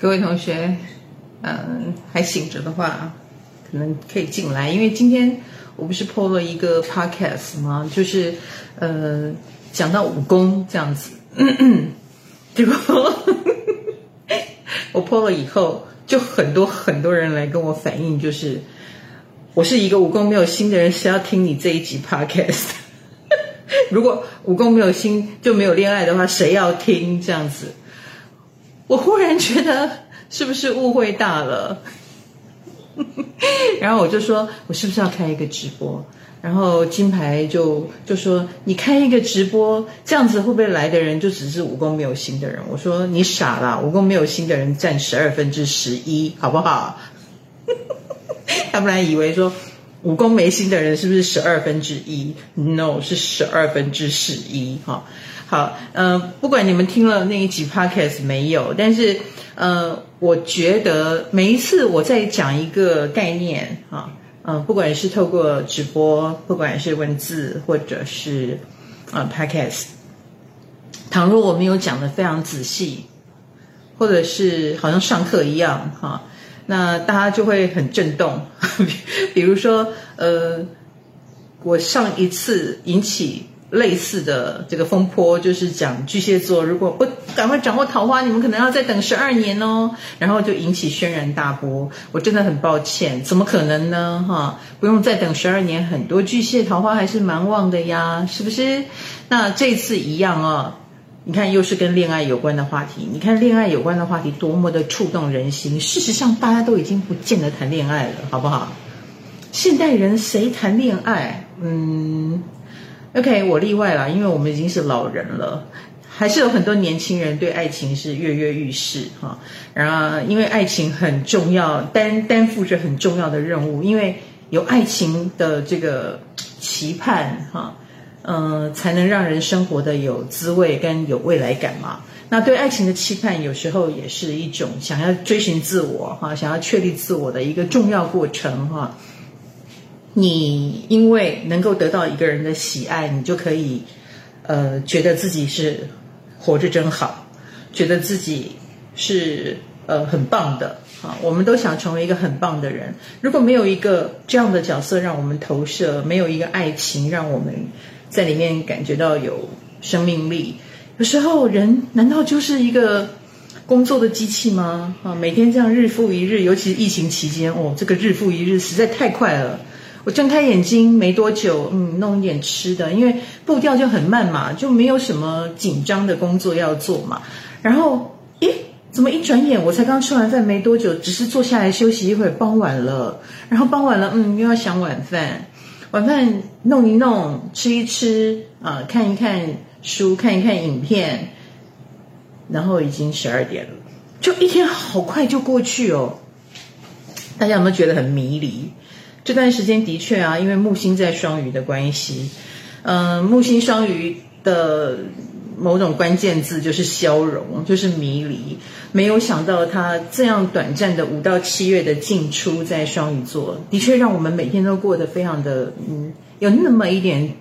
各位同学，嗯，还醒着的话，可能可以进来，因为今天我不是 po 了一个 podcast 吗？就是呃，讲到武功这样子，结果 我 po 了以后，就很多很多人来跟我反映，就是我是一个武功没有心的人，谁要听你这一集 podcast。如果武功没有心就没有恋爱的话，谁要听这样子？我忽然觉得是不是误会大了？然后我就说，我是不是要开一个直播？然后金牌就就说，你开一个直播，这样子会不会来的人就只是武功没有心的人？我说你傻啦，武功没有心的人占十二分之十一，好不好？他不然以为说武功没心的人是不是十二分之一？No，是十二分之十一，哈。好，嗯、呃，不管你们听了那一集 podcast 没有，但是，呃，我觉得每一次我在讲一个概念啊，嗯、呃，不管是透过直播，不管是文字，或者是啊、呃、podcast，倘若我没有讲的非常仔细，或者是好像上课一样哈、那大家就会很震动。比如说，呃，我上一次引起。类似的这个风波，就是讲巨蟹座如果不赶快掌握桃花，你们可能要再等十二年哦。然后就引起轩然大波。我真的很抱歉，怎么可能呢？哈，不用再等十二年，很多巨蟹桃花还是蛮旺的呀，是不是？那这次一样哦。你看，又是跟恋爱有关的话题。你看恋爱有关的话题多么的触动人心。事实上，大家都已经不见得谈恋爱了，好不好？现代人谁谈恋爱？嗯。OK，我例外啦，因为我们已经是老人了，还是有很多年轻人对爱情是跃跃欲试哈。然后，因为爱情很重要，担担负着很重要的任务，因为有爱情的这个期盼哈，嗯、呃，才能让人生活的有滋味跟有未来感嘛。那对爱情的期盼，有时候也是一种想要追寻自我哈，想要确立自我的一个重要过程哈。你因为能够得到一个人的喜爱，你就可以，呃，觉得自己是活着真好，觉得自己是呃很棒的啊。我们都想成为一个很棒的人。如果没有一个这样的角色让我们投射，没有一个爱情让我们在里面感觉到有生命力，有时候人难道就是一个工作的机器吗？啊，每天这样日复一日，尤其是疫情期间，哦，这个日复一日实在太快了。我睁开眼睛没多久，嗯，弄一点吃的，因为步调就很慢嘛，就没有什么紧张的工作要做嘛。然后，咦，怎么一转眼我才刚吃完饭没多久，只是坐下来休息一会儿，傍晚了。然后傍晚了，嗯，又要想晚饭，晚饭弄一弄，吃一吃，啊，看一看书，看一看影片，然后已经十二点了，就一天好快就过去哦。大家有没有觉得很迷离？这段时间的确啊，因为木星在双鱼的关系，嗯、木星双鱼的某种关键字就是消融，就是迷离。没有想到它这样短暂的五到七月的进出在双鱼座，的确让我们每天都过得非常的，嗯，有那么一点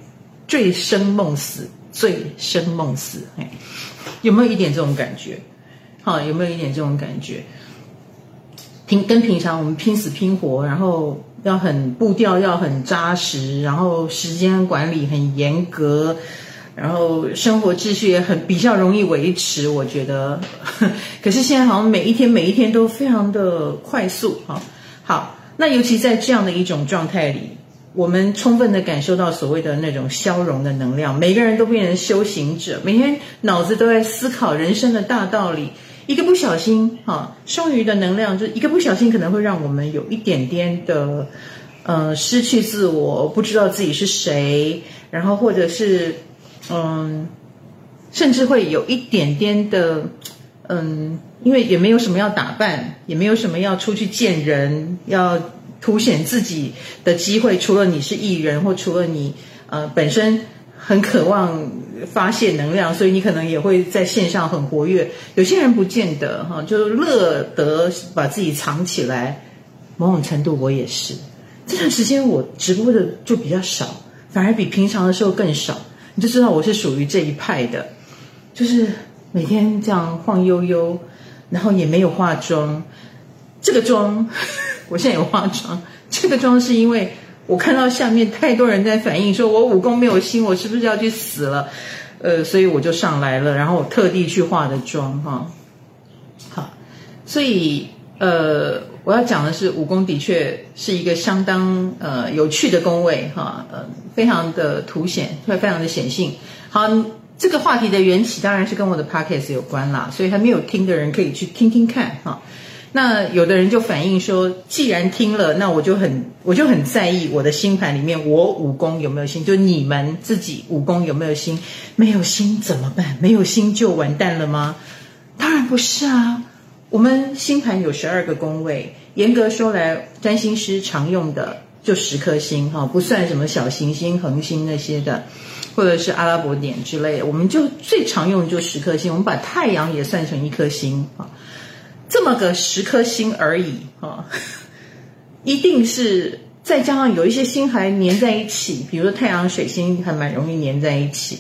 醉生梦死，醉生梦死，有没有一点这种感觉？好，有没有一点这种感觉？平跟平常我们拼死拼活，然后。要很步调要很扎实，然后时间管理很严格，然后生活秩序也很比较容易维持，我觉得。可是现在好像每一天每一天都非常的快速哈。好，那尤其在这样的一种状态里，我们充分的感受到所谓的那种消融的能量，每个人都变成修行者，每天脑子都在思考人生的大道理。一个不小心，哈，剩余的能量就一个不小心，可能会让我们有一点点的，呃，失去自我，不知道自己是谁，然后或者是，嗯，甚至会有一点点的，嗯，因为也没有什么要打扮，也没有什么要出去见人，要凸显自己的机会，除了你是艺人，或除了你，呃，本身。很渴望发泄能量，所以你可能也会在线上很活跃。有些人不见得哈，就乐得把自己藏起来。某种程度我也是，这段时间我直播的就比较少，反而比平常的时候更少。你就知道我是属于这一派的，就是每天这样晃悠悠，然后也没有化妆。这个妆，我现在有化妆。这个妆是因为我看到下面太多人在反映，说我武功没有心，我是不是要去死了？呃，所以我就上来了，然后我特地去化的妆哈。好，所以呃，我要讲的是武功的确是一个相当呃有趣的宫位哈，呃，非常的凸显，会非常的显性。好，这个话题的缘起当然是跟我的 podcast 有关啦，所以还没有听的人可以去听听看哈。那有的人就反映说，既然听了，那我就很我就很在意我的星盘里面我武功有没有心，就你们自己武功有没有心？没有心怎么办？没有心就完蛋了吗？当然不是啊，我们星盘有十二个宫位，严格说来，占星师常用的就十颗星哈，不算什么小行星、恒星那些的，或者是阿拉伯点之类的，我们就最常用的就十颗星，我们把太阳也算成一颗星啊。这么个十颗星而已啊，一定是再加上有一些星还粘在一起，比如说太阳、水星还蛮容易粘在一起。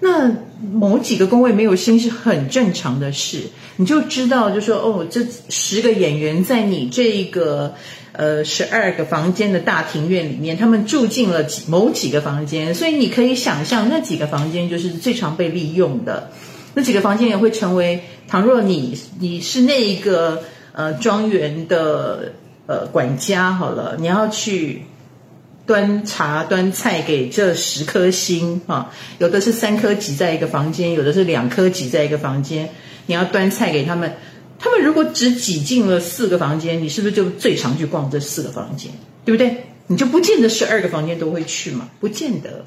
那某几个宫位没有星是很正常的事，你就知道，就说哦，这十个演员在你这个呃十二个房间的大庭院里面，他们住进了几某几个房间，所以你可以想象那几个房间就是最常被利用的。那几个房间也会成为，倘若你你是那一个呃庄园的呃管家好了，你要去端茶端菜给这十颗星啊，有的是三颗挤在一个房间，有的是两颗挤在一个房间，你要端菜给他们，他们如果只挤进了四个房间，你是不是就最常去逛这四个房间，对不对？你就不见得十二个房间都会去嘛，不见得，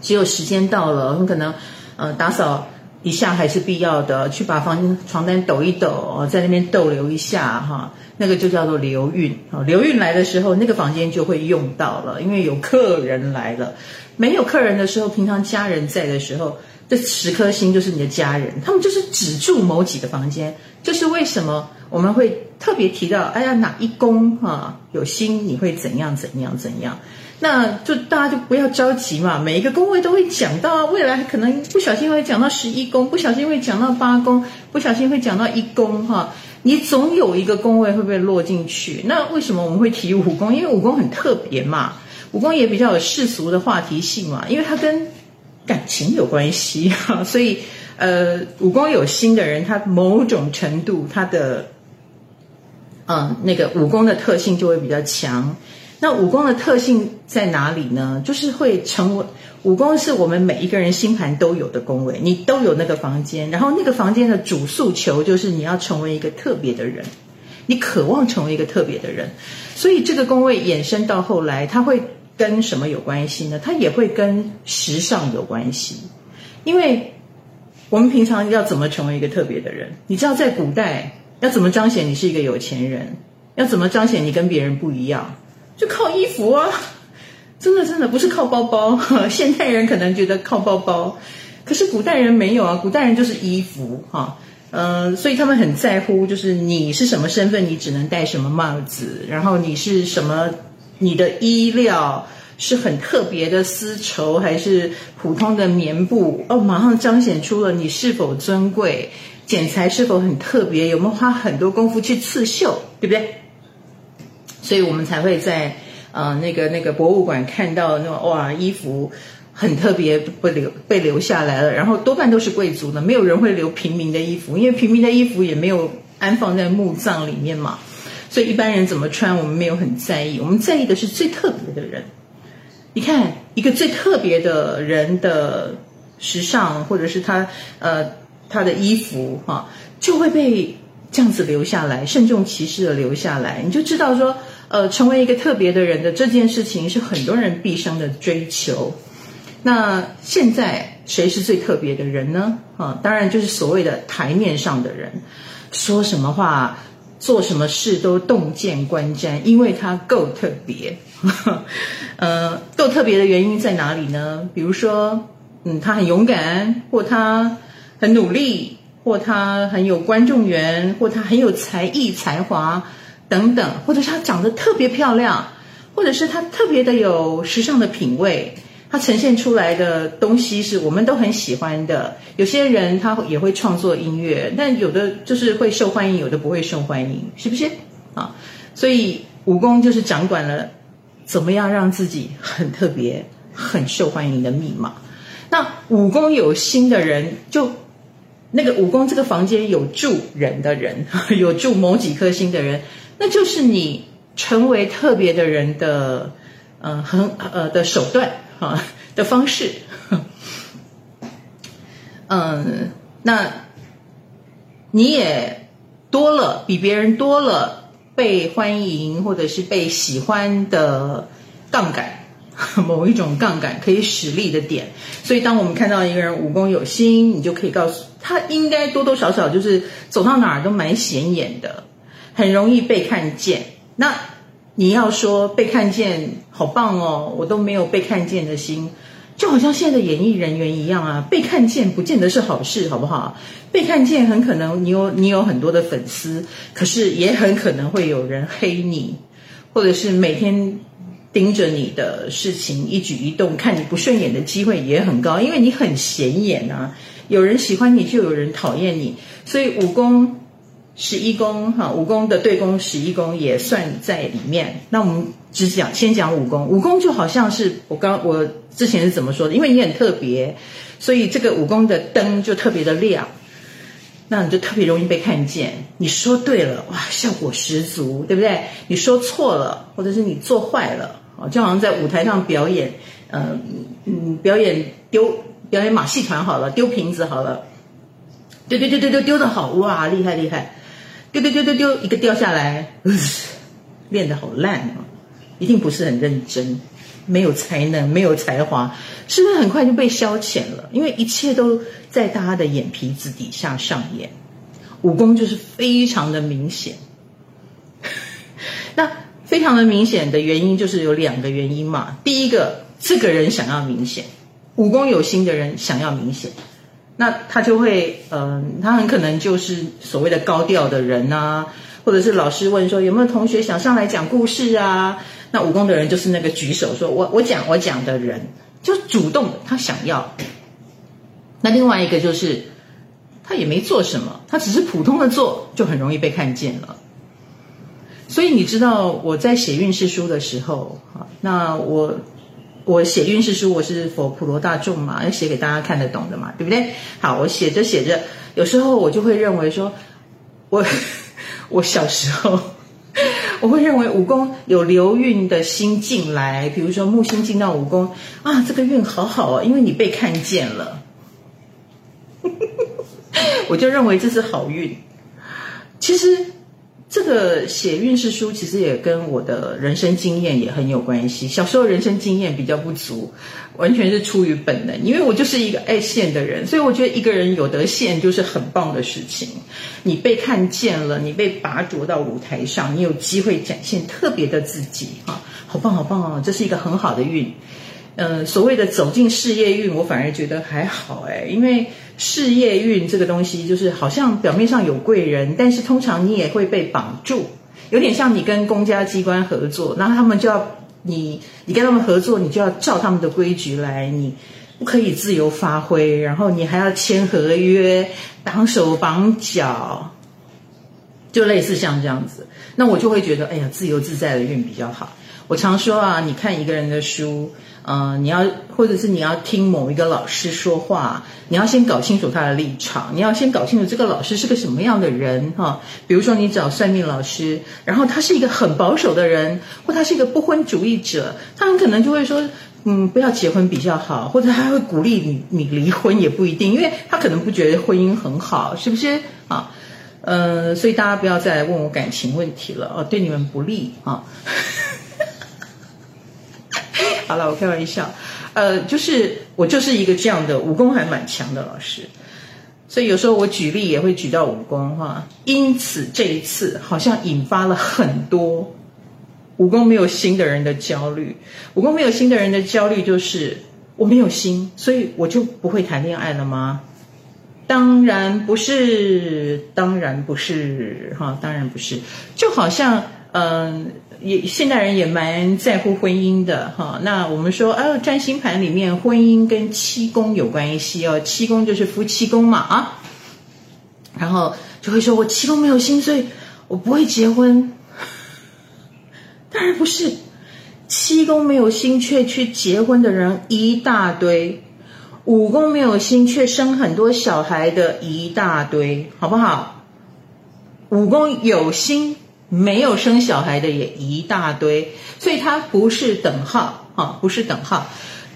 只有时间到了，很可能呃打扫。一下还是必要的，去把房间床单抖一抖，在那边逗留一下哈，那个就叫做流运。流运来的时候，那个房间就会用到了，因为有客人来了。没有客人的时候，平常家人在的时候，这十颗星就是你的家人，他们就是只住某几个房间。就是为什么我们会特别提到，哎呀，哪一宫哈有星，你会怎样怎样怎样。那就大家就不要着急嘛，每一个宫位都会讲到啊，未来可能不小心会讲到十一宫，不小心会讲到八宫，不小心会讲到一宫哈。你总有一个宫位会被落进去。那为什么我们会提武宫？因为武宫很特别嘛，武宫也比较有世俗的话题性嘛，因为它跟感情有关系哈。所以呃，武宫有心的人，他某种程度他的嗯那个武宫的特性就会比较强。那武功的特性在哪里呢？就是会成为武功是我们每一个人星盘都有的宫位，你都有那个房间，然后那个房间的主诉求就是你要成为一个特别的人，你渴望成为一个特别的人，所以这个宫位衍生到后来，它会跟什么有关系呢？它也会跟时尚有关系，因为我们平常要怎么成为一个特别的人？你知道在古代要怎么彰显你是一个有钱人？要怎么彰显你跟别人不一样？就靠衣服啊，真的真的不是靠包包。现代人可能觉得靠包包，可是古代人没有啊，古代人就是衣服哈，嗯，所以他们很在乎，就是你是什么身份，你只能戴什么帽子，然后你是什么，你的衣料是很特别的丝绸还是普通的棉布哦，马上彰显出了你是否尊贵，剪裁是否很特别，有没有花很多功夫去刺绣，对不对？所以我们才会在呃那个那个博物馆看到那种哇衣服很特别被留被留下来了，然后多半都是贵族的，没有人会留平民的衣服，因为平民的衣服也没有安放在墓葬里面嘛，所以一般人怎么穿我们没有很在意，我们在意的是最特别的人。你看一个最特别的人的时尚，或者是他呃他的衣服哈，就会被这样子留下来，慎重其事的留下来，你就知道说。呃，成为一个特别的人的这件事情是很多人毕生的追求。那现在谁是最特别的人呢？啊，当然就是所谓的台面上的人，说什么话、做什么事都洞见观瞻，因为他够特别。呃，够特别的原因在哪里呢？比如说，嗯，他很勇敢，或他很努力，或他很有观众缘，或他很有才艺才华。等等，或者是他长得特别漂亮，或者是他特别的有时尚的品味，它呈现出来的东西是我们都很喜欢的。有些人他也会创作音乐，但有的就是会受欢迎，有的不会受欢迎，是不是啊？所以武功就是掌管了怎么样让自己很特别、很受欢迎的密码。那武功有心的人，就那个武功这个房间有住人的人，有住某几颗星的人，那就是你成为特别的人的，呃，很呃的手段。哈的方式，嗯，那你也多了，比别人多了被欢迎或者是被喜欢的杠杆，某一种杠杆可以使力的点。所以，当我们看到一个人武功有心，你就可以告诉他，应该多多少少就是走到哪儿都蛮显眼的，很容易被看见。那。你要说被看见好棒哦，我都没有被看见的心，就好像现在的演艺人员一样啊，被看见不见得是好事，好不好？被看见很可能你有你有很多的粉丝，可是也很可能会有人黑你，或者是每天盯着你的事情一举一动，看你不顺眼的机会也很高，因为你很显眼啊，有人喜欢你就有人讨厌你，所以武功。十一宫哈，武功的对宫十一宫也算在里面。那我们只讲先讲武功，武功就好像是我刚我之前是怎么说的？因为你很特别，所以这个武功的灯就特别的亮，那你就特别容易被看见。你说对了，哇，效果十足，对不对？你说错了，或者是你做坏了，哦，就好像在舞台上表演，嗯嗯，表演丢表演马戏团好了，丢瓶子好了，丢丢丢丢丢丢的好，哇，厉害厉害。丢丢丢丢丢，一个掉下来，练得好烂啊！一定不是很认真，没有才能，没有才华，是不是很快就被消遣了？因为一切都在大家的眼皮子底下上演，武功就是非常的明显。那非常的明显的原因就是有两个原因嘛。第一个，这个人想要明显，武功有心的人想要明显。那他就会，嗯、他很可能就是所谓的高调的人啊，或者是老师问说有没有同学想上来讲故事啊？那武功的人就是那个举手说我我讲我讲的人，就主动他想要。那另外一个就是他也没做什么，他只是普通的做，就很容易被看见了。所以你知道我在写运势书的时候，那我。我写运势书，我是佛普罗大众嘛，要写给大家看得懂的嘛，对不对？好，我写着写着，有时候我就会认为说，我我小时候我会认为武宫有流运的心进来，比如说木星进到武宫啊，这个运好好哦，因为你被看见了，我就认为这是好运。其实。这个写运势书其实也跟我的人生经验也很有关系。小时候人生经验比较不足，完全是出于本能，因为我就是一个爱现的人，所以我觉得一个人有得现就是很棒的事情。你被看见了，你被拔擢到舞台上，你有机会展现特别的自己，哈，好棒好棒哦，这是一个很好的运。嗯、呃，所谓的走进事业运，我反而觉得还好哎，因为事业运这个东西，就是好像表面上有贵人，但是通常你也会被绑住，有点像你跟公家机关合作，那他们就要你，你跟他们合作，你就要照他们的规矩来，你不可以自由发挥，然后你还要签合约，绑手绑脚，就类似像这样子，那我就会觉得，哎呀，自由自在的运比较好。我常说啊，你看一个人的书。嗯、呃，你要或者是你要听某一个老师说话，你要先搞清楚他的立场，你要先搞清楚这个老师是个什么样的人哈。比如说你找算命老师，然后他是一个很保守的人，或他是一个不婚主义者，他很可能就会说，嗯，不要结婚比较好，或者他会鼓励你你离婚也不一定，因为他可能不觉得婚姻很好，是不是啊？呃，所以大家不要再问我感情问题了哦，对你们不利啊。好了，我开玩笑，呃，就是我就是一个这样的武功还蛮强的老师，所以有时候我举例也会举到武功哈。因此这一次好像引发了很多武功没有心的人的焦虑。武功没有心的人的焦虑就是我没有心，所以我就不会谈恋爱了吗？当然不是，当然不是哈，当然不是，就好像嗯，也现代人也蛮在乎婚姻的哈。那我们说，哦，占星盘里面婚姻跟七宫有关系哦，七宫就是夫妻宫嘛啊。然后就会说我七宫没有心，所以我不会结婚。当然不是，七宫没有心却去结婚的人一大堆，五宫没有心却生很多小孩的一大堆，好不好？五宫有心没有生小孩的也一大堆，所以它不是等号，哈，不是等号。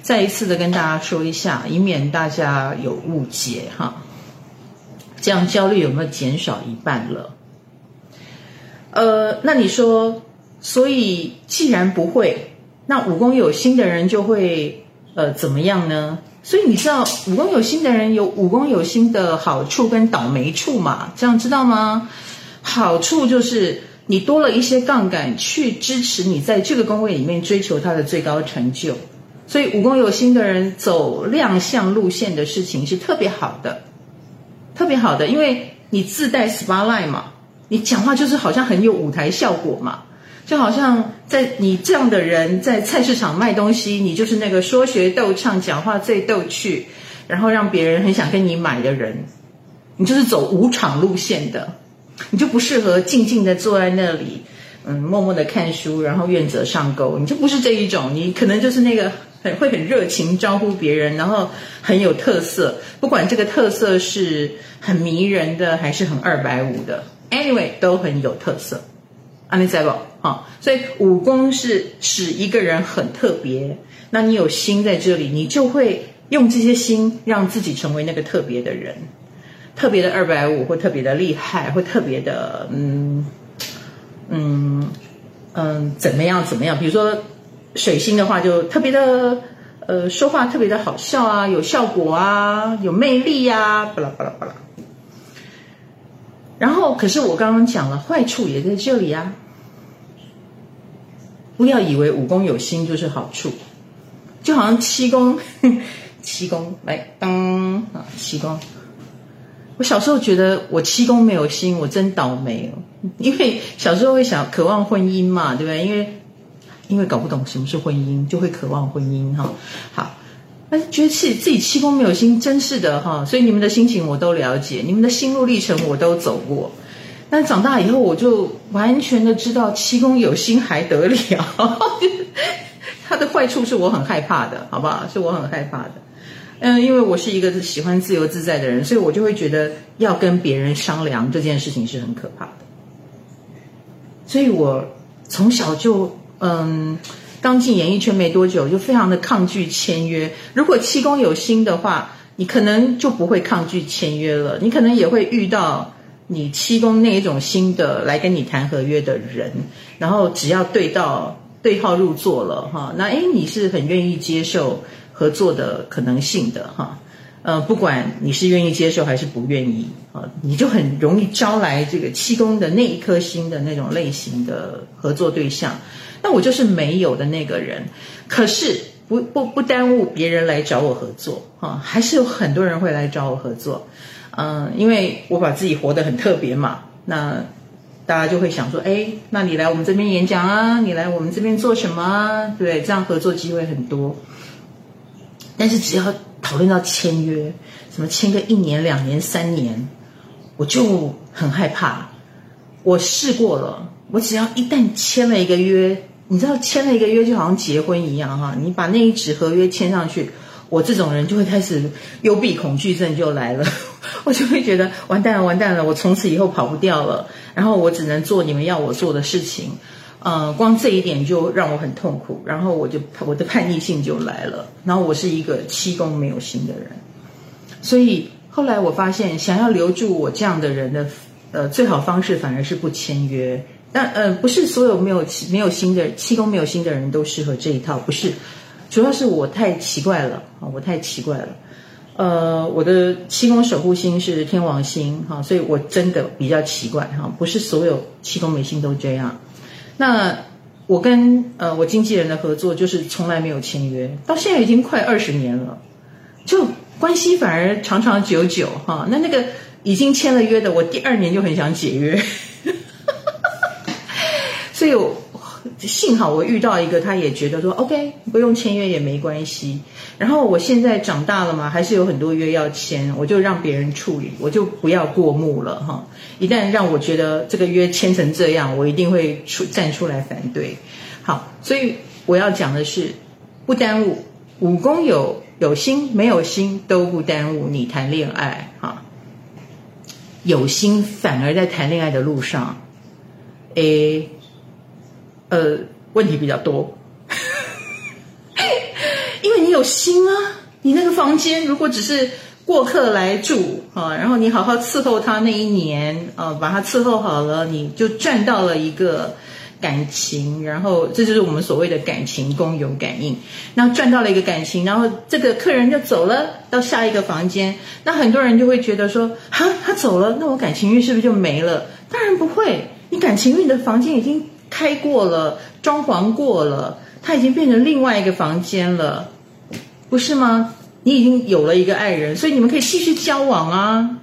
再一次的跟大家说一下，以免大家有误解，哈。这样焦虑有没有减少一半了？呃，那你说，所以既然不会，那武功有心的人就会呃怎么样呢？所以你知道武功有心的人有武功有心的好处跟倒霉处嘛？这样知道吗？好处就是你多了一些杠杆去支持你在这个工位里面追求它的最高成就，所以五宫有心的人走亮相路线的事情是特别好的。特别好的，因为你自带 spotlight 嘛，你讲话就是好像很有舞台效果嘛，就好像在你这样的人在菜市场卖东西，你就是那个说学逗唱、讲话最逗趣，然后让别人很想跟你买的人，你就是走舞场路线的，你就不适合静静的坐在那里，嗯，默默的看书，然后愿者上钩，你就不是这一种，你可能就是那个。很会很热情招呼别人，然后很有特色。不管这个特色是很迷人的，还是很二百五的，anyway 都很有特色。阿弥赛宝啊！所以武功是使一个人很特别。那你有心在这里，你就会用这些心让自己成为那个特别的人，特别的二百五，或特别的厉害，或特别的嗯嗯嗯怎么样怎么样？比如说。水星的话就特别的，呃，说话特别的好笑啊，有效果啊，有魅力呀，巴拉巴拉巴拉。然后，可是我刚刚讲了，坏处也在这里啊。不要以为五宫有星就是好处，就好像七宫，七宫来当啊，七宫。我小时候觉得我七宫没有星，我真倒霉哦，因为小时候会想渴望婚姻嘛，对不对？因为因为搞不懂什么是婚姻，就会渴望婚姻哈。好，那觉得自己自己七宫没有星，真是的哈。所以你们的心情我都了解，你们的心路历程我都走过。但长大以后，我就完全的知道七宫有星还得了，它的坏处是我很害怕的，好不好？是我很害怕的。嗯，因为我是一个喜欢自由自在的人，所以我就会觉得要跟别人商量这件事情是很可怕的。所以我从小就。嗯，刚进演艺圈没多久，就非常的抗拒签约。如果七公有心的话，你可能就不会抗拒签约了。你可能也会遇到你七宫那一种新的来跟你谈合约的人，然后只要对到对号入座了哈，那诶你是很愿意接受合作的可能性的哈。呃，不管你是愿意接受还是不愿意啊，你就很容易招来这个七宫的那一颗星的那种类型的合作对象。那我就是没有的那个人，可是不不不耽误别人来找我合作啊，还是有很多人会来找我合作，嗯，因为我把自己活得很特别嘛，那大家就会想说，哎，那你来我们这边演讲啊，你来我们这边做什么啊？对，这样合作机会很多。但是只要讨论到签约，什么签个一年、两年、三年，我就很害怕。我试过了，我只要一旦签了一个约。你知道签了一个约就好像结婚一样哈，你把那一纸合约签上去，我这种人就会开始幽闭恐惧症就来了，我就会觉得完蛋了完蛋了，我从此以后跑不掉了，然后我只能做你们要我做的事情，呃，光这一点就让我很痛苦，然后我就我的叛逆性就来了，然后我是一个七宫没有星的人，所以后来我发现想要留住我这样的人的呃最好方式反而是不签约。但呃，不是所有没有没有星的七宫没有星的人都适合这一套，不是，主要是我太奇怪了啊，我太奇怪了，呃，我的七宫守护星是天王星哈，所以我真的比较奇怪哈，不是所有七宫没星都这样。那我跟呃我经纪人的合作就是从来没有签约，到现在已经快二十年了，就关系反而长长久久哈。那那个已经签了约的，我第二年就很想解约。所以我幸好我遇到一个，他也觉得说 OK，不用签约也没关系。然后我现在长大了嘛，还是有很多约要签，我就让别人处理，我就不要过目了哈。一旦让我觉得这个约签成这样，我一定会出站出来反对。好，所以我要讲的是，不耽误武功有有心没有心都不耽误你谈恋爱哈。有心反而在谈恋爱的路上，诶。呃，问题比较多，因为你有心啊，你那个房间如果只是过客来住啊，然后你好好伺候他那一年啊，把他伺候好了，你就赚到了一个感情，然后这就是我们所谓的感情公有感应，那赚到了一个感情，然后这个客人就走了到下一个房间，那很多人就会觉得说，哈，他走了，那我感情运是不是就没了？当然不会，你感情运的房间已经。开过了，装潢过了，它已经变成另外一个房间了，不是吗？你已经有了一个爱人，所以你们可以继续交往啊。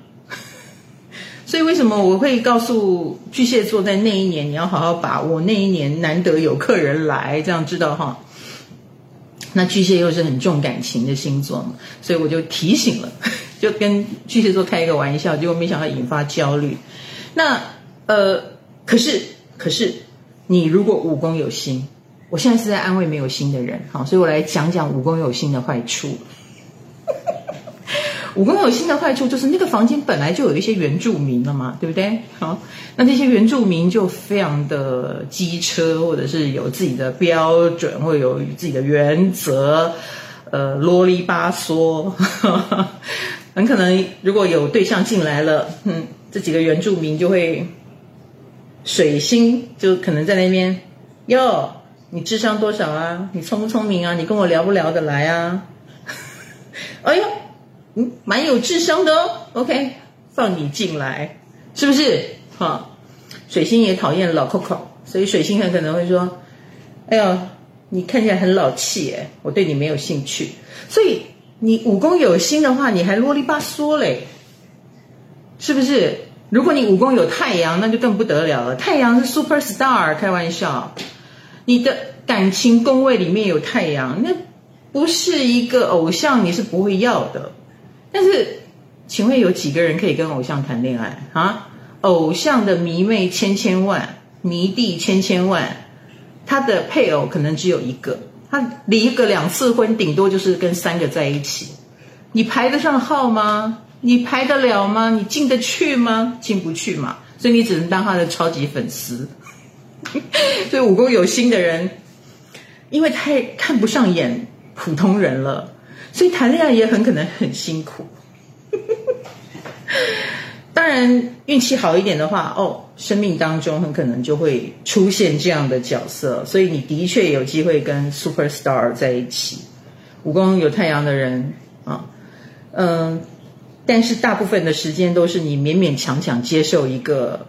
所以为什么我会告诉巨蟹座，在那一年你要好好把握，那一年难得有客人来，这样知道哈？那巨蟹又是很重感情的星座嘛，所以我就提醒了，就跟巨蟹座开一个玩笑，结果没想到引发焦虑。那呃，可是可是。你如果武功有心，我现在是在安慰没有心的人，好，所以我来讲讲武功有心的坏处。武功有心的坏处就是那个房间本来就有一些原住民了嘛，对不对？好，那这些原住民就非常的机车，或者是有自己的标准，或者有自己的原则，呃，啰里吧嗦，很可能如果有对象进来了，嗯，这几个原住民就会。水星就可能在那边，哟，你智商多少啊？你聪不聪明啊？你跟我聊不聊得来啊？哎呦，嗯，蛮有智商的哦。OK，放你进来，是不是？哈，水星也讨厌老 Coco，所以水星很可能会说：“哎呦，你看起来很老气诶，我对你没有兴趣。”所以你武功有心的话，你还啰里吧嗦嘞，是不是？如果你武功有太阳，那就更不得了了。太阳是 super star，开玩笑。你的感情宫位里面有太阳，那不是一个偶像，你是不会要的。但是，请问有几个人可以跟偶像谈恋爱啊？偶像的迷妹千千万，迷弟千千万，他的配偶可能只有一个，他离个两次婚，顶多就是跟三个在一起。你排得上号吗？你排得了吗？你进得去吗？进不去嘛，所以你只能当他的超级粉丝。所以武功有心的人，因为太看不上眼普通人了，所以谈恋爱也很可能很辛苦。当然运气好一点的话，哦，生命当中很可能就会出现这样的角色，所以你的确有机会跟 super star 在一起。武功有太阳的人啊，嗯。但是大部分的时间都是你勉勉强强接受一个，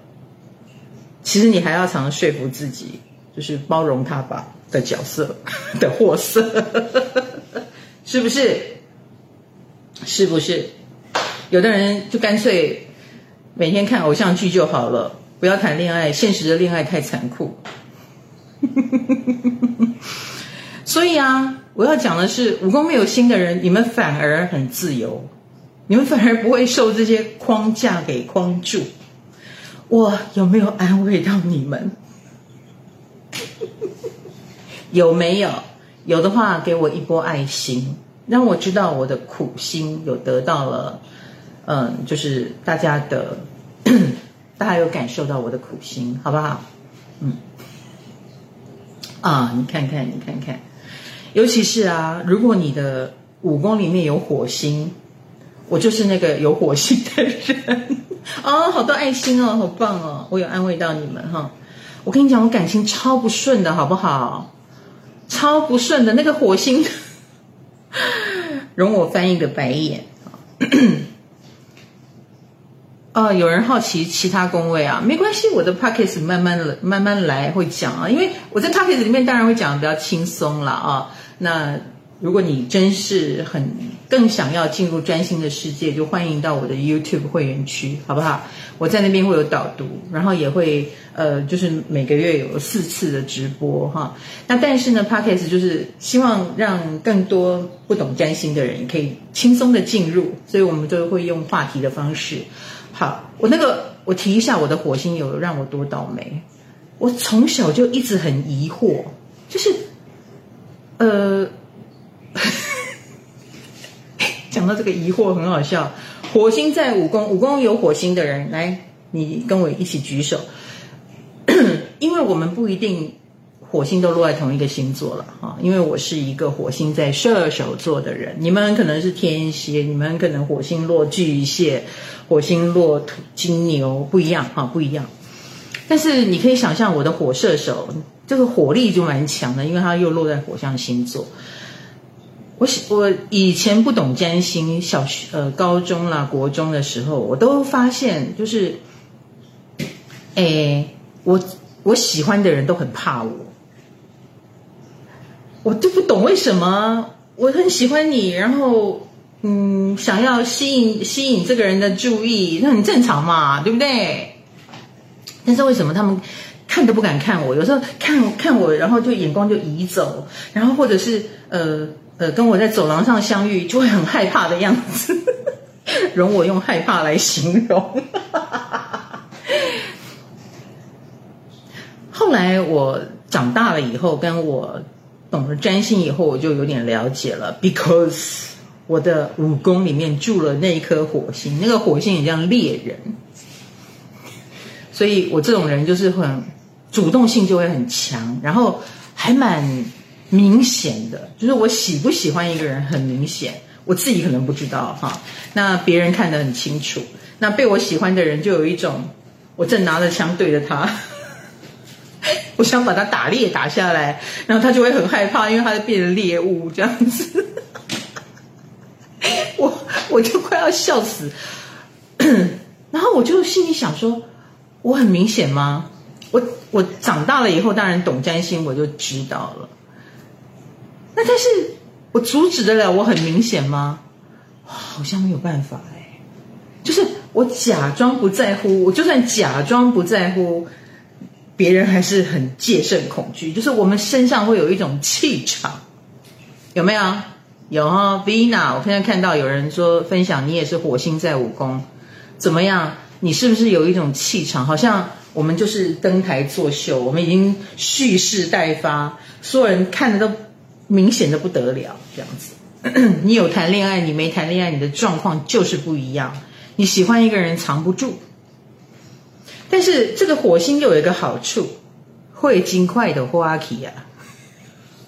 其实你还要常常说服自己，就是包容他吧的角色 的货色，是不是？是不是？有的人就干脆每天看偶像剧就好了，不要谈恋爱，现实的恋爱太残酷。所以啊，我要讲的是，武功没有心的人，你们反而很自由。你们反而不会受这些框架给框住，我有没有安慰到你们？有没有？有的话，给我一波爱心，让我知道我的苦心有得到了，嗯，就是大家的，大家有感受到我的苦心，好不好？嗯，啊，你看看，你看看，尤其是啊，如果你的武功里面有火星。我就是那个有火星的人哦，好多爱心哦，好棒哦！我有安慰到你们哈。我跟你讲，我感情超不顺的，好不好？超不顺的那个火星，容我翻一个白眼。哦，有人好奇其他宫位啊？没关系，我的 Podcast 慢慢来，慢慢来会讲啊。因为我在 Podcast 里面当然会讲的比较轻松了啊。那如果你真是很更想要进入占星的世界，就欢迎到我的 YouTube 会员区，好不好？我在那边会有导读，然后也会呃，就是每个月有四次的直播哈。那但是呢，Podcast 就是希望让更多不懂占星的人可以轻松的进入，所以我们都会用话题的方式。好，我那个我提一下我的火星有让我多倒霉。我从小就一直很疑惑，就是呃。讲到这个疑惑很好笑，火星在五宫，五宫有火星的人来，你跟我一起举手，因为我们不一定火星都落在同一个星座了啊，因为我是一个火星在射手座的人，你们可能是天蝎，你们可能火星落巨蟹，火星落土金牛，不一样哈，不一样。但是你可以想象我的火射手这个火力就蛮强的，因为它又落在火象星座。我我以前不懂占星，小学呃高中啦、国中的时候，我都发现就是，诶，我我喜欢的人都很怕我，我就不懂为什么我很喜欢你，然后嗯想要吸引吸引这个人的注意，那很正常嘛，对不对？但是为什么他们看都不敢看我？有时候看看我，然后就眼光就移走，然后或者是呃。呃，跟我在走廊上相遇，就会很害怕的样子，容我用害怕来形容。后来我长大了以后，跟我懂了占星以后，我就有点了解了，because 我的五宫里面住了那一颗火星，那个火星也叫猎人，所以我这种人就是很主动性就会很强，然后还蛮。明显的，就是我喜不喜欢一个人很明显，我自己可能不知道哈，那别人看得很清楚。那被我喜欢的人就有一种，我正拿着枪对着他，我想把他打猎打下来，然后他就会很害怕，因为他就变成猎物这样子，我我就快要笑死。然后我就心里想说，我很明显吗？我我长大了以后，当然懂占星，我就知道了。那但是我阻止得了我很明显吗？好像没有办法哎，就是我假装不在乎，我就算假装不在乎，别人还是很戒慎恐惧。就是我们身上会有一种气场，有没有？有哈，Vina，我现在看到有人说分享你也是火星在五宫，怎么样？你是不是有一种气场？好像我们就是登台作秀，我们已经蓄势待发，所有人看的都。明显的不得了，这样子，你有谈恋爱，你没谈恋爱，你的状况就是不一样。你喜欢一个人藏不住，但是这个火星又有一个好处，会尽快的花期啊。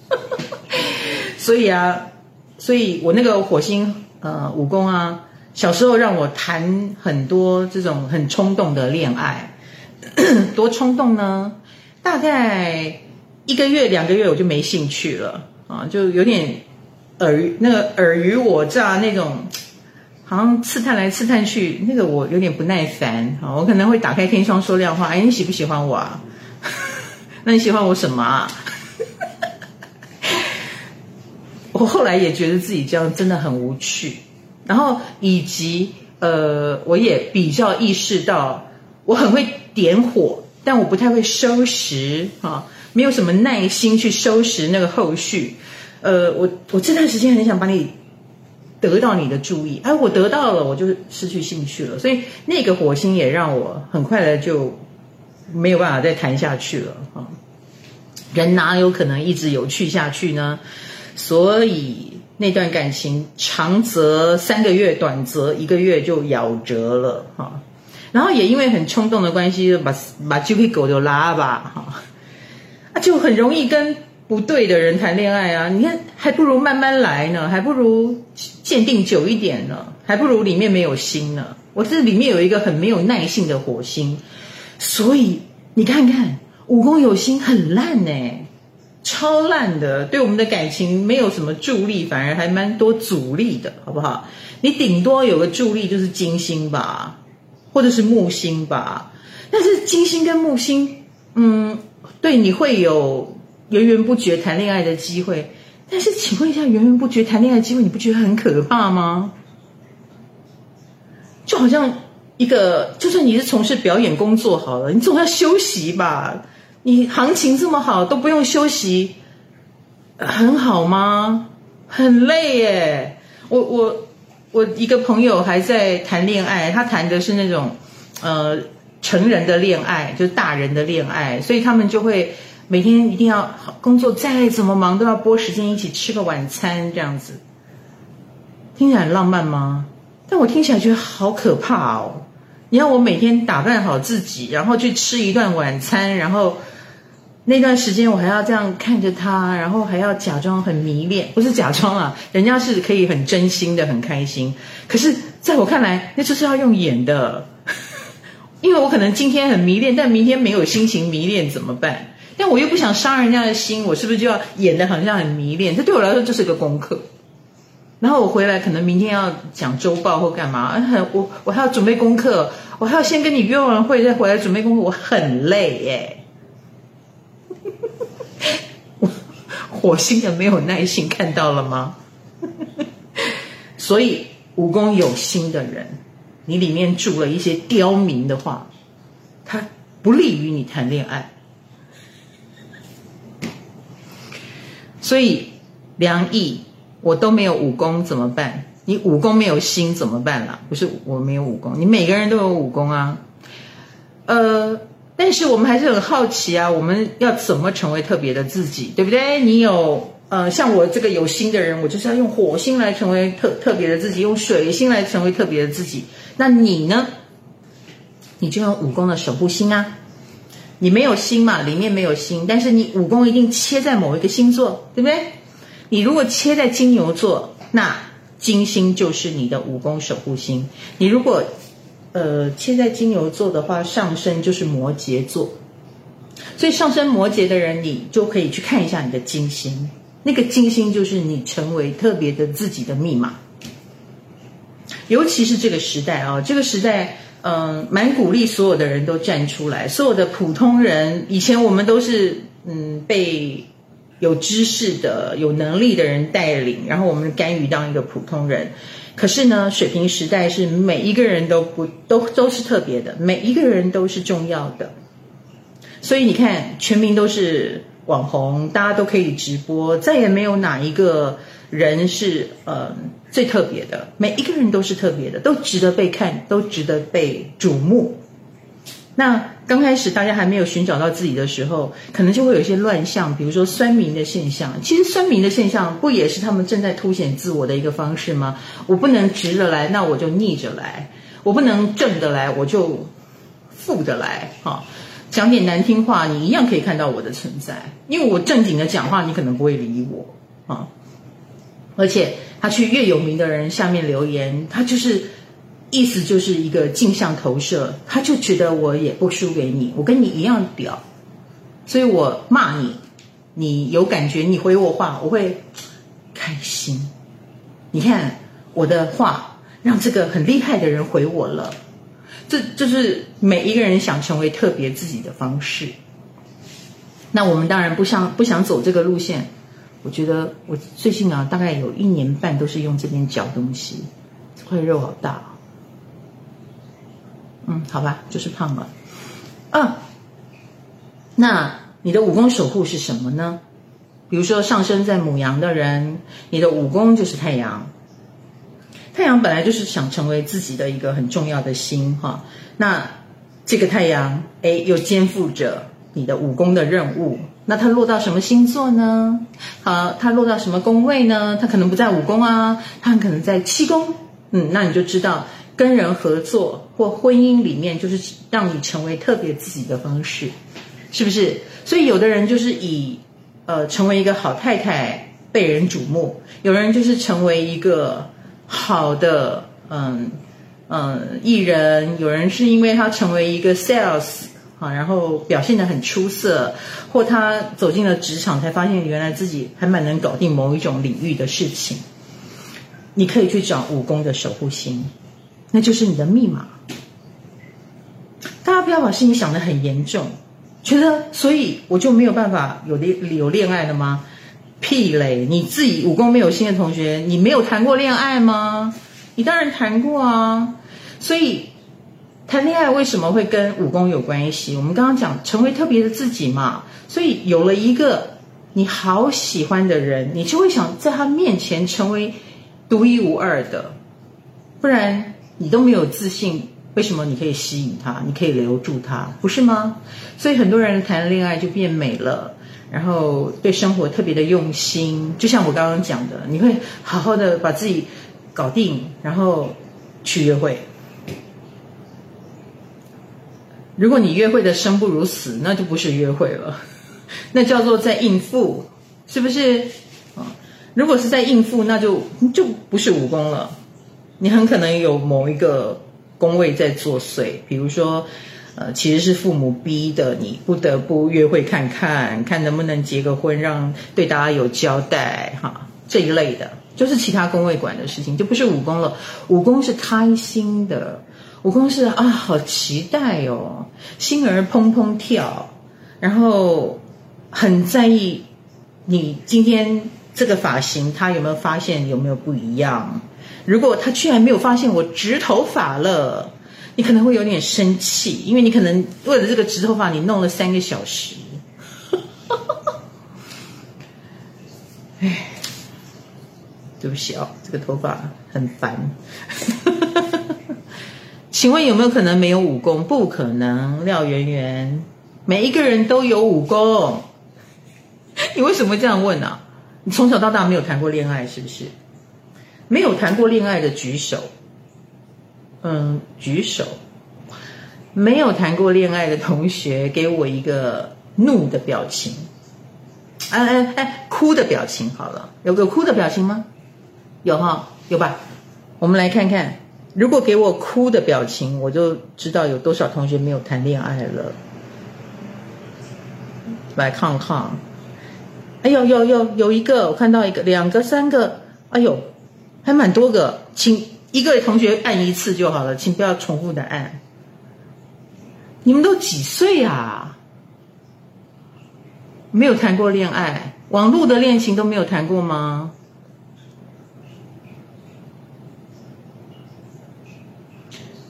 所以啊，所以我那个火星呃武功啊，小时候让我谈很多这种很冲动的恋爱，多冲动呢？大概一个月两个月我就没兴趣了。啊，就有点尔那个尔虞我诈那种，好像刺探来刺探去，那个我有点不耐烦啊。我可能会打开天窗说亮话，哎，你喜不喜欢我啊？那你喜欢我什么啊？我后来也觉得自己这样真的很无趣，然后以及呃，我也比较意识到，我很会点火，但我不太会收拾啊。没有什么耐心去收拾那个后续，呃，我我这段时间很想把你得到你的注意，哎，我得到了，我就失去兴趣了，所以那个火星也让我很快的就没有办法再谈下去了啊。人哪有可能一直有趣下去呢？所以那段感情长则三个月，短则一个月就夭折了哈。然后也因为很冲动的关系，就把把这匹狗就拉吧哈。啊，就很容易跟不对的人谈恋爱啊！你看，还不如慢慢来呢，还不如鉴定久一点呢，还不如里面没有心呢。我这里面有一个很没有耐性的火星，所以你看看，五宫有心很烂呢，超烂的，对我们的感情没有什么助力，反而还蛮多阻力的，好不好？你顶多有个助力就是金星吧，或者是木星吧，但是金星跟木星，嗯。对，你会有源源不绝谈恋爱的机会，但是，请问一下，源源不绝谈恋爱的机会，你不觉得很可怕吗？就好像一个，就算你是从事表演工作好了，你总要休息吧？你行情这么好，都不用休息，很好吗？很累耶！我我我一个朋友还在谈恋爱，他谈的是那种呃成人的恋爱，就是大人的恋爱，所以他们就会每天一定要工作再怎么忙都要拨时间一起吃个晚餐这样子，听起来很浪漫吗？但我听起来觉得好可怕哦！你要我每天打扮好自己，然后去吃一顿晚餐，然后。那段时间我还要这样看着他，然后还要假装很迷恋，不是假装啊，人家是可以很真心的很开心。可是在我看来，那就是要用演的，因为我可能今天很迷恋，但明天没有心情迷恋怎么办？但我又不想伤人家的心，我是不是就要演得好像很迷恋？这对我来说就是个功课。然后我回来可能明天要讲周报或干嘛，很我我还要准备功课，我还要先跟你约完会再回来准备功课，我很累耶。火星的没有耐心看到了吗？所以五宫有心的人，你里面住了一些刁民的话，它不利于你谈恋爱。所以梁毅，我都没有武功怎么办？你武功没有心怎么办啦？不是我没有武功，你每个人都有武功啊。呃。但是我们还是很好奇啊，我们要怎么成为特别的自己，对不对？你有呃，像我这个有心的人，我就是要用火星来成为特特别的自己，用水星来成为特别的自己。那你呢？你就用五宫的守护星啊。你没有星嘛，里面没有星，但是你五宫一定切在某一个星座，对不对？你如果切在金牛座，那金星就是你的五宫守护星。你如果呃，切在金牛座的话，上升就是摩羯座，所以上升摩羯的人，你就可以去看一下你的金星，那个金星就是你成为特别的自己的密码。尤其是这个时代啊，这个时代，嗯、蛮鼓励所有的人都站出来，所有的普通人，以前我们都是嗯被有知识的、有能力的人带领，然后我们甘于当一个普通人。可是呢，水瓶时代是每一个人都不都都是特别的，每一个人都是重要的。所以你看，全民都是网红，大家都可以直播，再也没有哪一个人是呃最特别的。每一个人都是特别的，都值得被看，都值得被瞩目。那刚开始大家还没有寻找到自己的时候，可能就会有一些乱象，比如说酸民的现象。其实酸民的现象不也是他们正在凸显自我的一个方式吗？我不能直着来，那我就逆着来；我不能正的来，我就负的来。哈，讲点难听话，你一样可以看到我的存在，因为我正经的讲话，你可能不会理我啊。而且他去越有名的人下面留言，他就是。意思就是一个镜像投射，他就觉得我也不输给你，我跟你一样屌，所以我骂你，你有感觉，你回我话，我会开心。你看我的话让这个很厉害的人回我了，这就是每一个人想成为特别自己的方式。那我们当然不想不想走这个路线，我觉得我最近啊，大概有一年半都是用这边嚼东西，这块肉好大。嗯，好吧，就是胖了。啊，那你的五宫守护是什么呢？比如说上升在母羊的人，你的五宫就是太阳。太阳本来就是想成为自己的一个很重要的星哈。那这个太阳，哎，又肩负着你的五宫的任务。那它落到什么星座呢？好，它落到什么宫位呢？它可能不在五宫啊，它很可能在七宫。嗯，那你就知道。跟人合作或婚姻里面，就是让你成为特别自己的方式，是不是？所以有的人就是以呃成为一个好太太被人瞩目，有的人就是成为一个好的嗯嗯艺人，有人是因为他成为一个 sales 啊，然后表现的很出色，或他走进了职场才发现原来自己还蛮能搞定某一种领域的事情。你可以去找武功的守护星。那就是你的密码。大家不要把事情想得很严重，觉得所以我就没有办法有恋有恋爱了吗？屁嘞！你自己武功没有心的同学，你没有谈过恋爱吗？你当然谈过啊。所以谈恋爱为什么会跟武功有关系？我们刚刚讲成为特别的自己嘛。所以有了一个你好喜欢的人，你就会想在他面前成为独一无二的。不然你都没有自信，为什么你可以吸引他？你可以留住他，不是吗？所以很多人谈恋爱就变美了。然后对生活特别的用心，就像我刚刚讲的，你会好好的把自己搞定，然后去约会。如果你约会的生不如死，那就不是约会了，那叫做在应付，是不是？如果是在应付，那就就不是武功了。你很可能有某一个宫位在作祟，比如说。呃，其实是父母逼的，你不得不约会看看，看能不能结个婚，让对大家有交代哈。这一类的，就是其他宫位管的事情，就不是武功了。武功是开心的，武功是啊，好期待哦，心儿怦怦跳，然后很在意你今天这个发型，他有没有发现有没有不一样？如果他居然没有发现我直头发了。你可能会有点生气，因为你可能为了这个直头发，你弄了三个小时。哎，对不起哦，这个头发很烦。请问有没有可能没有武功？不可能，廖圆圆，每一个人都有武功。你为什么会这样问呢？你从小到大没有谈过恋爱，是不是？没有谈过恋爱的举手。嗯，举手。没有谈过恋爱的同学，给我一个怒的表情。哎哎哎，哭的表情好了，有个哭的表情吗？有哈，有吧？我们来看看，如果给我哭的表情，我就知道有多少同学没有谈恋爱了。来看看，哎呦，有有有一个，我看到一个，两个，三个，哎呦，还蛮多个，请。一个同学按一次就好了，请不要重复的按。你们都几岁啊？没有谈过恋爱，网络的恋情都没有谈过吗？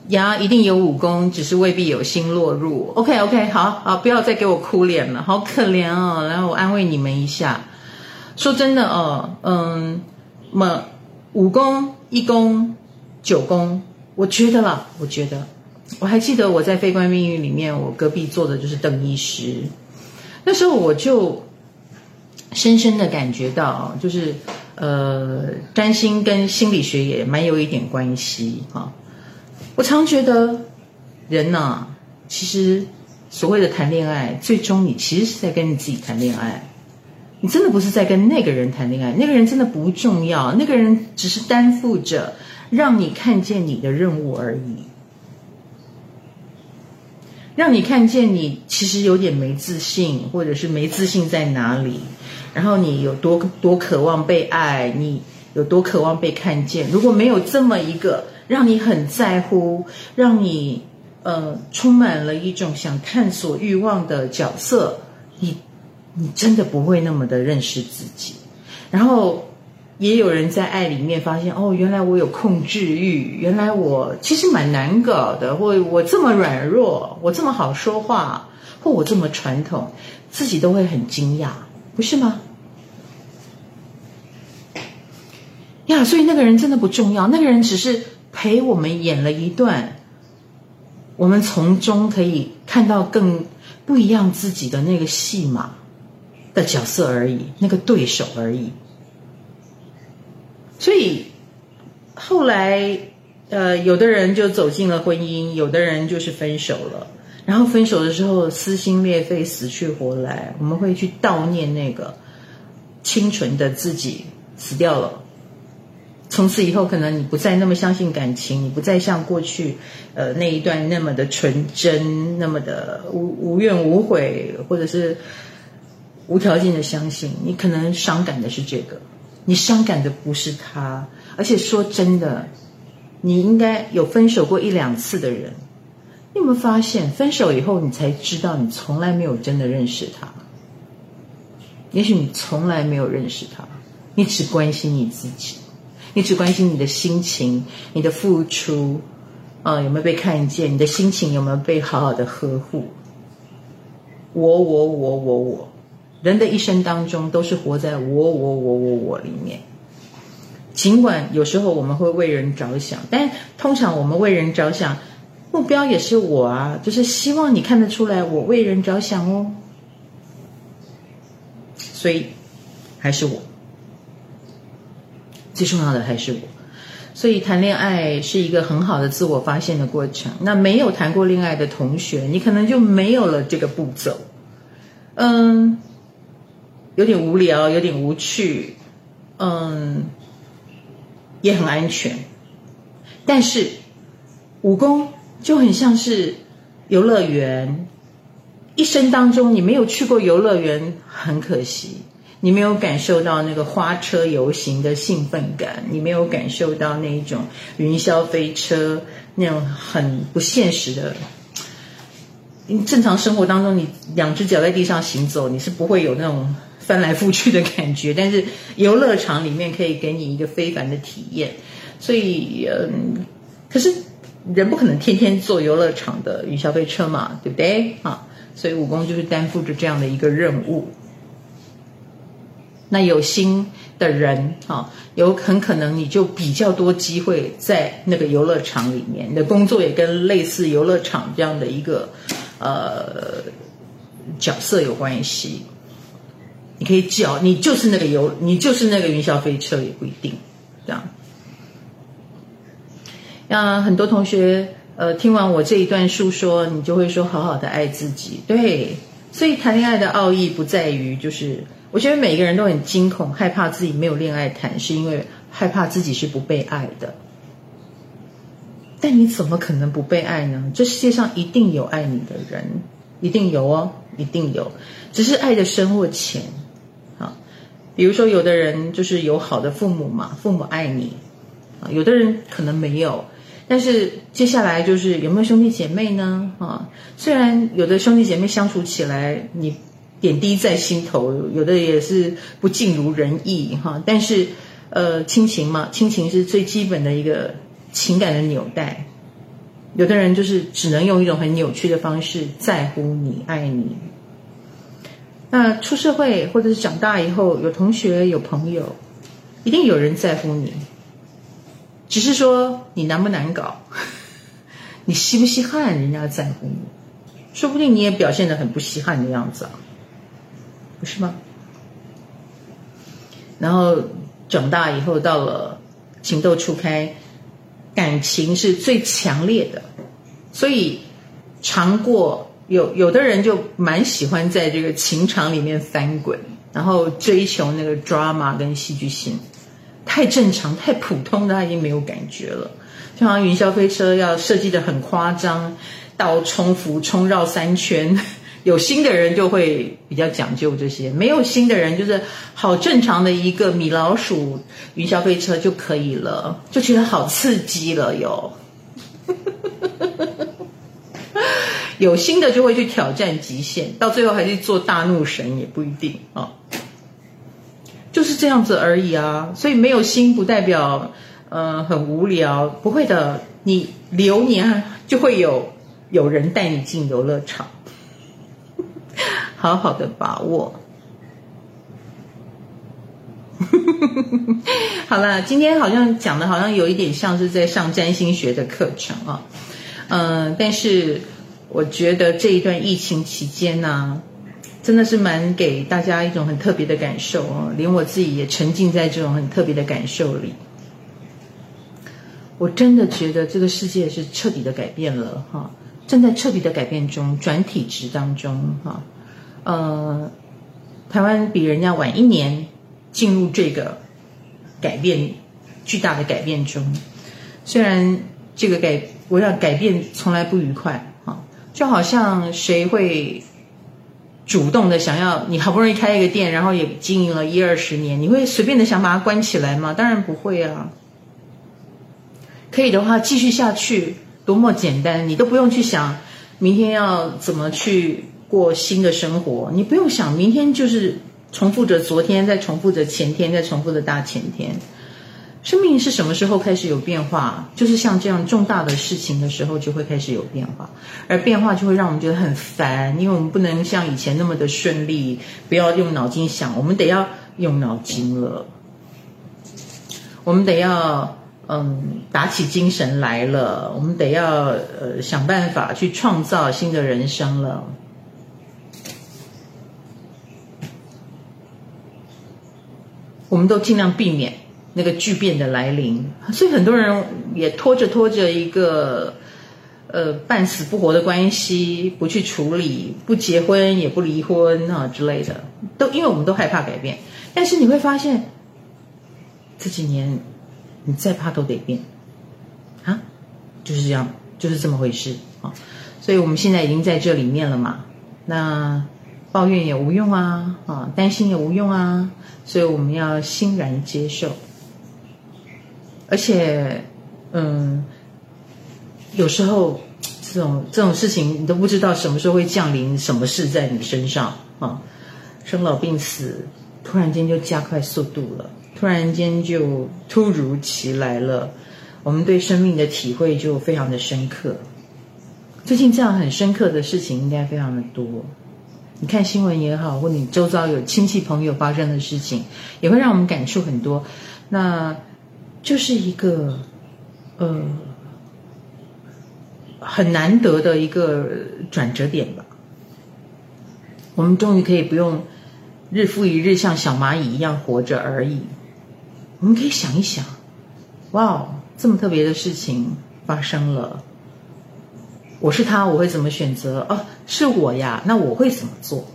呀，一定有武功，只是未必有心落入。OK OK，好好，不要再给我哭脸了，好可怜哦。然后我安慰你们一下，说真的哦，嗯，么武功一功。九宫，我觉得啦，我觉得，我还记得我在《非关命运》里面，我隔壁坐的就是邓医师。那时候我就深深的感觉到，就是呃，占星跟心理学也蛮有一点关系哈。我常觉得人呐、其实所谓的谈恋爱，最终你其实是在跟你自己谈恋爱。你真的不是在跟那个人谈恋爱，那个人真的不重要，那个人只是担负着。让你看见你的任务而已，让你看见你其实有点没自信，或者是没自信在哪里，然后你有多多渴望被爱，你有多渴望被看见。如果没有这么一个让你很在乎，让你呃充满了一种想探索欲望的角色，你你真的不会那么的认识自己，然后。也有人在爱里面发现，哦，原来我有控制欲，原来我其实蛮难搞的，或我这么软弱，我这么好说话，或我这么传统，自己都会很惊讶，不是吗？呀，所以那个人真的不重要，那个人只是陪我们演了一段，我们从中可以看到更不一样自己的那个戏码的角色而已，那个对手而已。所以后来，呃，有的人就走进了婚姻，有的人就是分手了。然后分手的时候撕心裂肺、死去活来，我们会去悼念那个清纯的自己死掉了。从此以后，可能你不再那么相信感情，你不再像过去呃那一段那么的纯真，那么的无无怨无悔，或者是无条件的相信。你可能伤感的是这个。你伤感的不是他，而且说真的，你应该有分手过一两次的人，你有没有发现，分手以后你才知道你从来没有真的认识他？也许你从来没有认识他，你只关心你自己，你只关心你的心情，你的付出，啊、有没有被看见？你的心情有没有被好好的呵护？我我我我我，人的一生当中都是活在我我我我我里面。尽管有时候我们会为人着想，但通常我们为人着想，目标也是我啊，就是希望你看得出来我为人着想哦。所以还是我，最重要的还是我。所以谈恋爱是一个很好的自我发现的过程。那没有谈过恋爱的同学，你可能就没有了这个步骤。嗯，有点无聊，有点无趣，嗯。也很安全，但是武功就很像是游乐园。一生当中你没有去过游乐园，很可惜，你没有感受到那个花车游行的兴奋感，你没有感受到那一种云霄飞车那种很不现实的。正常生活当中，你两只脚在地上行走，你是不会有那种。翻来覆去的感觉，但是游乐场里面可以给你一个非凡的体验，所以嗯，可是人不可能天天坐游乐场的云霄飞车嘛，对不对啊？所以武功就是担负着这样的一个任务。那有心的人啊，有很可能你就比较多机会在那个游乐场里面，你的工作也跟类似游乐场这样的一个呃角色有关系。你可以叫你就是那个游，你就是那个云霄飞车也不一定，这样。那很多同学呃听完我这一段述说，你就会说好好的爱自己。对，所以谈恋爱的奥义不在于就是，我觉得每个人都很惊恐，害怕自己没有恋爱谈，是因为害怕自己是不被爱的。但你怎么可能不被爱呢？这世界上一定有爱你的人，一定有哦，一定有，只是爱的深或浅。比如说，有的人就是有好的父母嘛，父母爱你，啊，有的人可能没有，但是接下来就是有没有兄弟姐妹呢？啊，虽然有的兄弟姐妹相处起来你点滴在心头，有的也是不尽如人意哈，但是呃，亲情嘛，亲情是最基本的一个情感的纽带，有的人就是只能用一种很扭曲的方式在乎你，爱你。那出社会或者是长大以后，有同学有朋友，一定有人在乎你。只是说你难不难搞，你稀不稀罕人家在乎你，说不定你也表现得很不稀罕的样子啊，不是吗？然后长大以后到了情窦初开，感情是最强烈的，所以尝过。有有的人就蛮喜欢在这个情场里面翻滚，然后追求那个 drama 跟戏剧性，太正常、太普通的他已经没有感觉了。就好像云霄飞车要设计的很夸张，倒冲、俯冲、绕三圈，有心的人就会比较讲究这些，没有心的人就是好正常的一个米老鼠云霄飞车就可以了，就觉得好刺激了哟。呵呵呵呵呵呵有心的就会去挑战极限，到最后还是做大怒神也不一定啊，就是这样子而已啊。所以没有心不代表呃很无聊，不会的。你流年就会有有人带你进游乐场，好好的把握。好了，今天好像讲的好像有一点像是在上占星学的课程啊，嗯、但是。我觉得这一段疫情期间呢、真的是蛮给大家一种很特别的感受哦，连我自己也沉浸在这种很特别的感受里。我真的觉得这个世界是彻底的改变了哈，正在彻底的改变中，转体值当中哈。呃，台湾比人家晚一年进入这个改变巨大的改变中，虽然这个改我要改变从来不愉快。就好像谁会主动的想要你好不容易开一个店，然后也经营了一二十年，你会随便的想把它关起来吗？当然不会啊。可以的话继续下去，多么简单，你都不用去想明天要怎么去过新的生活，你不用想明天就是重复着昨天，再重复着前天，再重复着大前天。生命是什么时候开始有变化？就是像这样重大的事情的时候，就会开始有变化，而变化就会让我们觉得很烦，因为我们不能像以前那么的顺利。不要用脑筋想，我们得要用脑筋了。我们得要嗯，打起精神来了。我们得要呃，想办法去创造新的人生了。我们都尽量避免那个巨变的来临，所以很多人也拖着拖着一个呃半死不活的关系不去处理，不结婚也不离婚啊之类的，都因为我们都害怕改变。但是你会发现，这几年你再怕都得变啊，就是这样，就是这么回事啊。所以我们现在已经在这里面了嘛，那抱怨也无用啊，啊，担心也无用啊。所以我们要欣然接受，而且，嗯，有时候这种这种事情你都不知道什么时候会降临，什么事在你身上啊？生老病死，突然间就加快速度了，突然间就突如其来了，我们对生命的体会就非常的深刻。最近这样很深刻的事情应该非常的多。你看新闻也好，或你周遭有亲戚朋友发生的事情，也会让我们感触很多。那就是一个呃很难得的一个转折点吧。我们终于可以不用日复一日像小蚂蚁一样活着而已。我们可以想一想，哇哦，这么特别的事情发生了。我是他，我会怎么选择？哦，是我呀，那我会怎么做？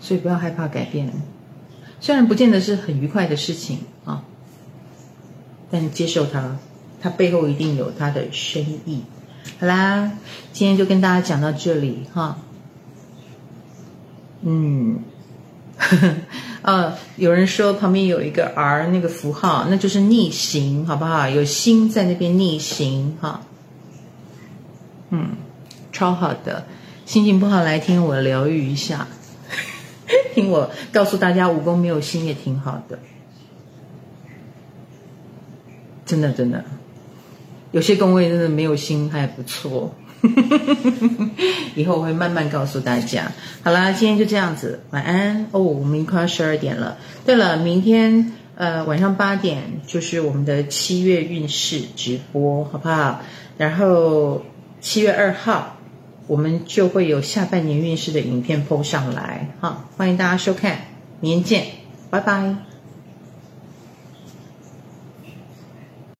所以不要害怕改变，虽然不见得是很愉快的事情啊，但接受它，它背后一定有它的深意。好啦，今天就跟大家讲到这里哈。嗯。呵 呵呃，有人说旁边有一个 R 那个符号，那就是逆行，好不好？有心在那边逆行，哈。嗯，超好的，心情不好来听我疗愈一下，听我告诉大家武功没有心也挺好的，真的真的，有些宫位真的没有心还不错。以后我会慢慢告诉大家。好啦，今天就这样子，晚安哦。我们快要十二点了。对了，明天呃晚上八点就是我们的七月运势直播，好不好？然后七月二号我们就会有下半年运势的影片 PO 上来，好，欢迎大家收看，明天见，拜拜。